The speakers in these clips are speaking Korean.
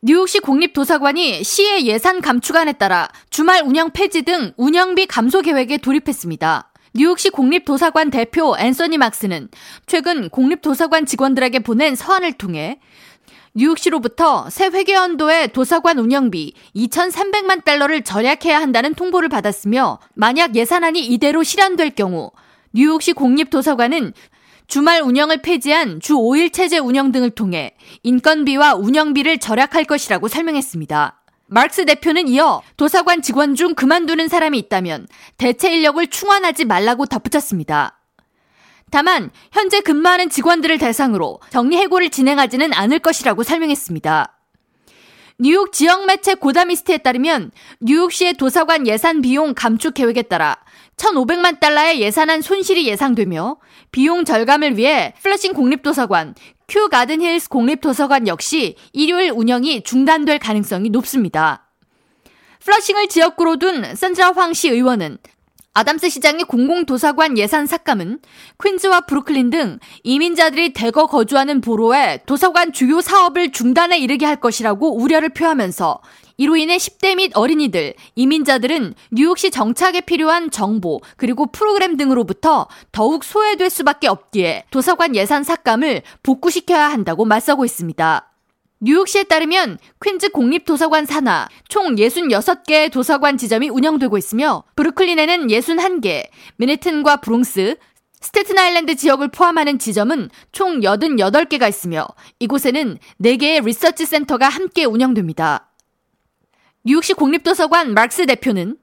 뉴욕시 공립도서관이 시의 예산 감축안에 따라 주말 운영 폐지 등 운영비 감소 계획에 돌입했습니다. 뉴욕시 공립도서관 대표 앤서니 막스는 최근 공립도서관 직원들에게 보낸 서한을 통해 뉴욕시로부터 새 회계연도의 도서관 운영비 2,300만 달러를 절약해야 한다는 통보를 받았으며 만약 예산안이 이대로 실현될 경우 뉴욕시 공립도서관은 주말 운영을 폐지한 주 5일 체제 운영 등을 통해 인건비와 운영비를 절약할 것이라고 설명했습니다. 마크스 대표는 이어 도서관 직원 중 그만두는 사람이 있다면 대체 인력을 충원하지 말라고 덧붙였습니다. 다만 현재 근무하는 직원들을 대상으로 정리 해고를 진행하지는 않을 것이라고 설명했습니다. 뉴욕 지역 매체 고다미스트에 따르면 뉴욕시의 도서관 예산 비용 감축 계획에 따라 1,500만 달러의 예산안 손실이 예상되며 비용 절감을 위해 플러싱 공립도서관, 큐 가든 힐스 공립도서관 역시 일요일 운영이 중단될 가능성이 높습니다. 플러싱을 지역구로 둔 샌드라 황 시의원은 아담스 시장의 공공도서관 예산 삭감은 퀸즈와 브루클린 등 이민자들이 대거 거주하는 borough에 도서관 주요 사업을 중단에 이르게 할 것이라고 우려를 표하면서 이로 인해 10대 및 어린이들, 이민자들은 뉴욕시 정착에 필요한 정보 그리고 프로그램 등으로부터 더욱 소외될 수밖에 없기에 도서관 예산 삭감을 복구시켜야 한다고 맞서고 있습니다. 뉴욕시에 따르면 퀸즈 공립도서관 산하 총 66개의 도서관 지점이 운영되고 있으며 브루클린에는 61개, 맨해튼과 브롱스, 스테튼 아일랜드 지역을 포함하는 지점은 총 88개가 있으며 이곳에는 4개의 리서치 센터가 함께 운영됩니다. 뉴욕시 공립도서관 마크스 대표는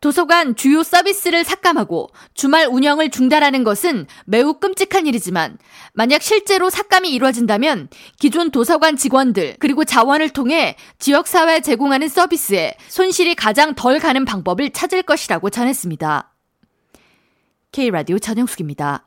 도서관 주요 서비스를 삭감하고 주말 운영을 중단하는 것은 매우 끔찍한 일이지만 만약 실제로 삭감이 이루어진다면 기존 도서관 직원들 그리고 자원을 통해 지역사회에 제공하는 서비스에 손실이 가장 덜 가는 방법을 찾을 것이라고 전했습니다. K라디오 전영숙입니다.